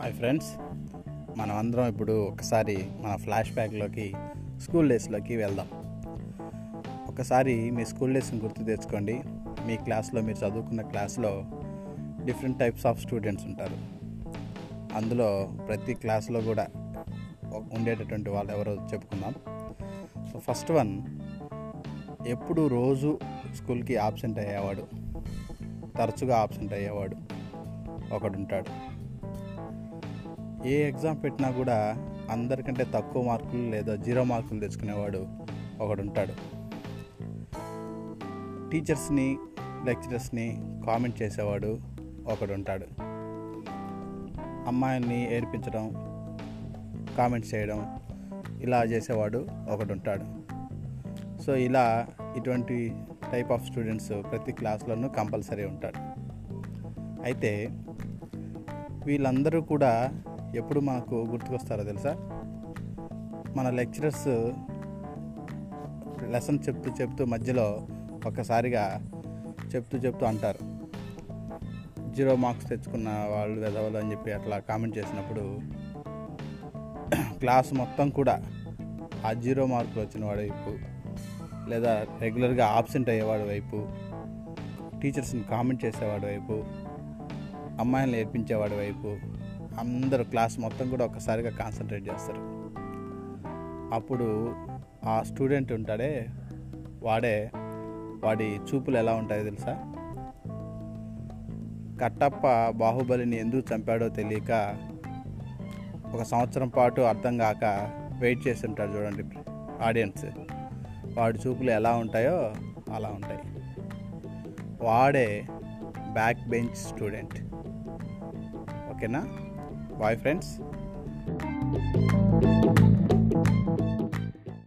Hi friends. మనం అందరం ఇప్పుడు ఒకసారి మన ఫ్లాష్ బ్యాక్లోకి స్కూల్ డేస్లోకి వెళ్దాం. ఒకసారి మీ స్కూల్ డేస్ని గుర్తు తెచ్చుకోండి. మీ క్లాస్లో మీరు చదువుకున్న క్లాస్లో డిఫరెంట్ టైప్స్ ఆఫ్ స్టూడెంట్స్ ఉంటారు. అందులో ప్రతి క్లాస్లో కూడా ఉండేటటువంటి వాళ్ళు ఎవరో చెప్పుకుందాం. సో ఫస్ట్ వన్ ఎప్పుడు రోజు స్కూల్కి ఆబ్సెంట్ అయ్యేవాడు? తరచుగా ఆబ్సెంట్ అయ్యేవాడు? ఒకడుంటాడు. ఏ ఎగ్జామ్ పెట్టినా కూడా అందరికంటే తక్కువ మార్కులు లేదా జీరో మార్కులు తెచ్చుకునేవాడు ఒకడు ఉంటాడు టీచర్స్ని లెక్చరర్స్ని కామెంట్ చేసేవాడు ఒకడు ఉంటాడు అమ్మాయిల్ని ఏడిపించడం కామెంట్ చేయడం ఇలా చేసేవాడు ఒకడు ఉంటాడు సో ఇలా ఇటువంటి టైప్ ఆఫ్ స్టూడెంట్స్ ప్రతి క్లాస్లోనూ కంపల్సరీ ఉంటాడు అయితే వీళ్ళందరూ కూడా ఎప్పుడు మనకు గుర్తుకొస్తారో తెలుసా? మన లెక్చరర్స్ లెసన్ చెప్తూ చెప్తూ మధ్యలో ఒక్కసారిగా చెప్తూ చెప్తూ అంటారు. జీరో మార్క్స్ తెచ్చుకున్న వాళ్ళు వెదవలు అని చెప్పి అట్లా కామెంట్ చేసినప్పుడు క్లాస్ మొత్తం కూడా ఆ జీరో మార్కులు వచ్చిన వాడి వైపు లేదా రెగ్యులర్గా ఆబ్సెంట్ అయ్యేవాడి వైపు టీచర్స్ని కామెంట్ చేసేవాడి వైపు అమ్మాయిలను నేర్పించేవాడి వైపు అందరూ క్లాస్ మొత్తం కూడా ఒక్కసారిగా కాన్సన్ట్రేట్ చేస్తారు. అప్పుడు ఆ స్టూడెంట్ ఉంటాడే వాడే వాడి చూపులు ఎలా ఉంటాయో తెలుసా? కట్టప్ప బాహుబలిని ఎందుకు చంపాడో తెలియక ఒక సంవత్సరం పాటు అర్థం కాక వెయిట్ చేసి ఉంటాడు చూడండి ఆడియన్స్ వాడి చూపులు ఎలా ఉంటాయో అలా ఉంటాయి. వాడే బ్యాక్ బెంచ్ స్టూడెంట్ ఓకేనా? Boy friends